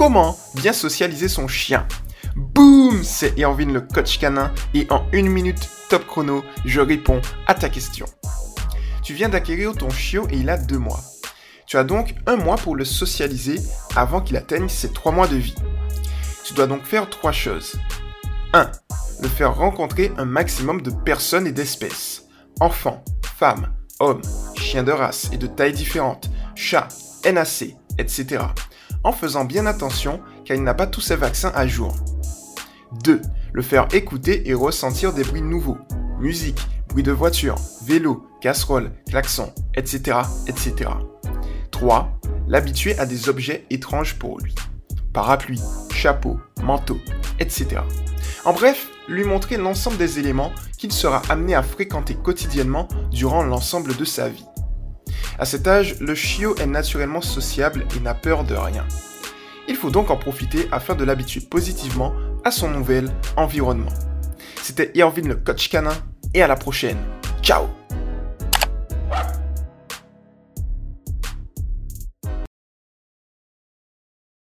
Comment bien socialiser son chien Boum C'est Irvine le coach canin et en une minute top chrono, je réponds à ta question. Tu viens d'acquérir ton chiot et il a deux mois. Tu as donc un mois pour le socialiser avant qu'il atteigne ses trois mois de vie. Tu dois donc faire trois choses. 1. Le faire rencontrer un maximum de personnes et d'espèces. Enfants, femmes, hommes, chiens de race et de tailles différentes, chats, NAC, etc. En faisant bien attention car il n'a pas tous ses vaccins à jour. 2. Le faire écouter et ressentir des bruits nouveaux. Musique, bruit de voiture, vélo, casserole, klaxon, etc. etc. 3. L'habituer à des objets étranges pour lui. Parapluie, chapeau, manteau, etc. En bref, lui montrer l'ensemble des éléments qu'il sera amené à fréquenter quotidiennement durant l'ensemble de sa vie. À cet âge, le chiot est naturellement sociable et n'a peur de rien. Il faut donc en profiter afin de l'habituer positivement à son nouvel environnement. C'était Irvine le coach canin et à la prochaine. Ciao